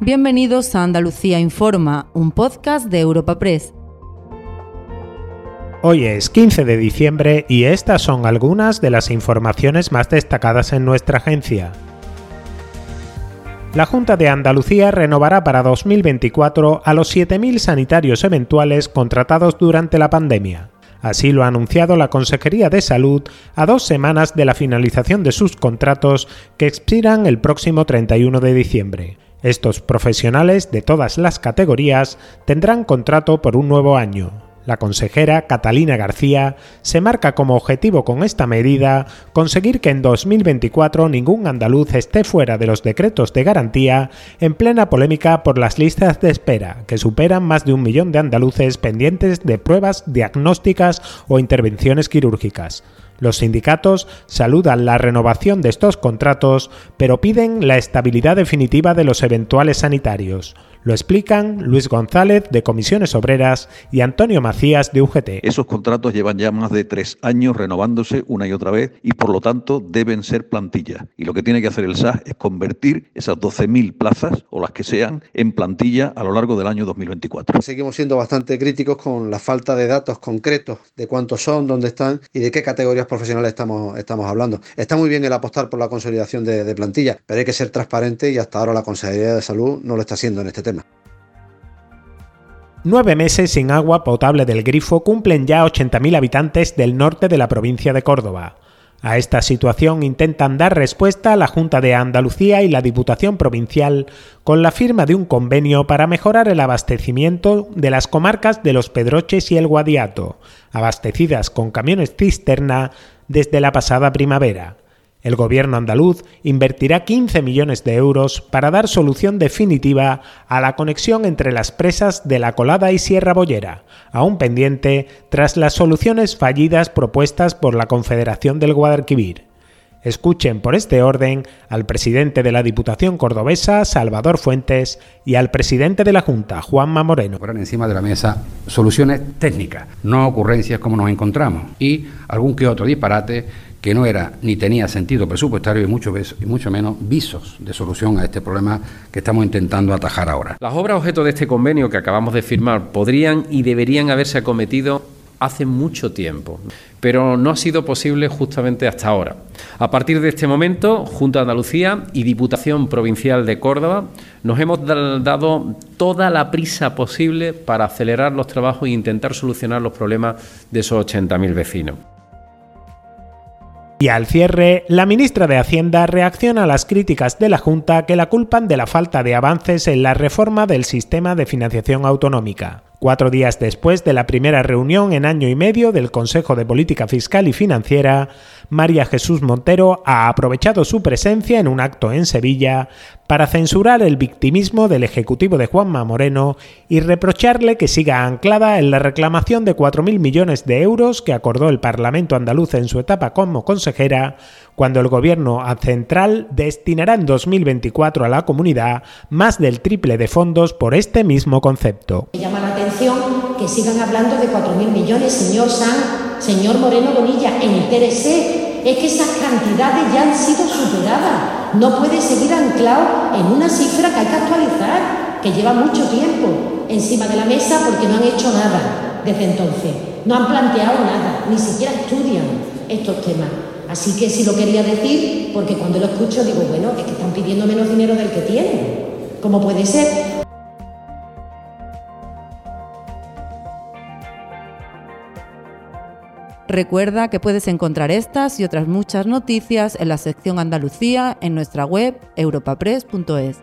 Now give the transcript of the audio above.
Bienvenidos a Andalucía Informa, un podcast de Europa Press. Hoy es 15 de diciembre y estas son algunas de las informaciones más destacadas en nuestra agencia. La Junta de Andalucía renovará para 2024 a los 7.000 sanitarios eventuales contratados durante la pandemia. Así lo ha anunciado la Consejería de Salud a dos semanas de la finalización de sus contratos que expiran el próximo 31 de diciembre. Estos profesionales de todas las categorías tendrán contrato por un nuevo año. La consejera Catalina García se marca como objetivo con esta medida conseguir que en 2024 ningún andaluz esté fuera de los decretos de garantía en plena polémica por las listas de espera, que superan más de un millón de andaluces pendientes de pruebas diagnósticas o intervenciones quirúrgicas. Los sindicatos saludan la renovación de estos contratos, pero piden la estabilidad definitiva de los eventuales sanitarios. Lo explican Luis González de Comisiones Obreras y Antonio Macías de UGT. Esos contratos llevan ya más de tres años renovándose una y otra vez y por lo tanto deben ser plantilla. Y lo que tiene que hacer el SAS es convertir esas 12.000 plazas o las que sean en plantilla a lo largo del año 2024. Seguimos siendo bastante críticos con la falta de datos concretos de cuántos son, dónde están y de qué categorías profesionales estamos, estamos hablando. Está muy bien el apostar por la consolidación de, de plantilla, pero hay que ser transparente y hasta ahora la Consejería de Salud no lo está haciendo en este tema. Nueve meses sin agua potable del grifo cumplen ya 80.000 habitantes del norte de la provincia de Córdoba. A esta situación intentan dar respuesta la Junta de Andalucía y la Diputación Provincial con la firma de un convenio para mejorar el abastecimiento de las comarcas de los Pedroches y el Guadiato, abastecidas con camiones cisterna desde la pasada primavera. El gobierno andaluz invertirá 15 millones de euros para dar solución definitiva a la conexión entre las presas de La Colada y Sierra Bollera, aún pendiente tras las soluciones fallidas propuestas por la Confederación del Guadalquivir. Escuchen por este orden al presidente de la Diputación Cordobesa, Salvador Fuentes, y al presidente de la Junta, Juanma Moreno. Poner encima de la mesa soluciones técnicas, no ocurrencias como nos encontramos, y algún que otro disparate que no era ni tenía sentido presupuestario y mucho, menos visos de solución a este problema que estamos intentando atajar ahora. Las obras objeto de este convenio que acabamos de firmar podrían y deberían haberse acometido hace mucho tiempo, pero no ha sido posible justamente hasta ahora. A partir de este momento, Junta de Andalucía y Diputación Provincial de Córdoba nos hemos dado toda la prisa posible para acelerar los trabajos e intentar solucionar los problemas de esos 80.000 vecinos. Y al cierre, la ministra de Hacienda reacciona a las críticas de la Junta que la culpan de la falta de avances en la reforma del sistema de financiación autonómica. Cuatro días después de la primera reunión en año y medio del Consejo de Política Fiscal y Financiera, María Jesús Montero ha aprovechado su presencia en un acto en Sevilla para censurar el victimismo del Ejecutivo de Juanma Moreno y reprocharle que siga anclada en la reclamación de 4.000 millones de euros que acordó el Parlamento andaluz en su etapa como consejera, cuando el Gobierno central destinará en 2024 a la comunidad más del triple de fondos por este mismo concepto. Que sigan hablando de 4.000 millones, señor San, señor Moreno Bonilla, entérese es que esas cantidades ya han sido superadas. No puede seguir anclado en una cifra que hay que actualizar, que lleva mucho tiempo encima de la mesa porque no han hecho nada desde entonces. No han planteado nada, ni siquiera estudian estos temas. Así que sí lo quería decir, porque cuando lo escucho digo, bueno, es que están pidiendo menos dinero del que tienen. ¿Cómo puede ser? Recuerda que puedes encontrar estas y otras muchas noticias en la sección Andalucía en nuestra web europapress.es.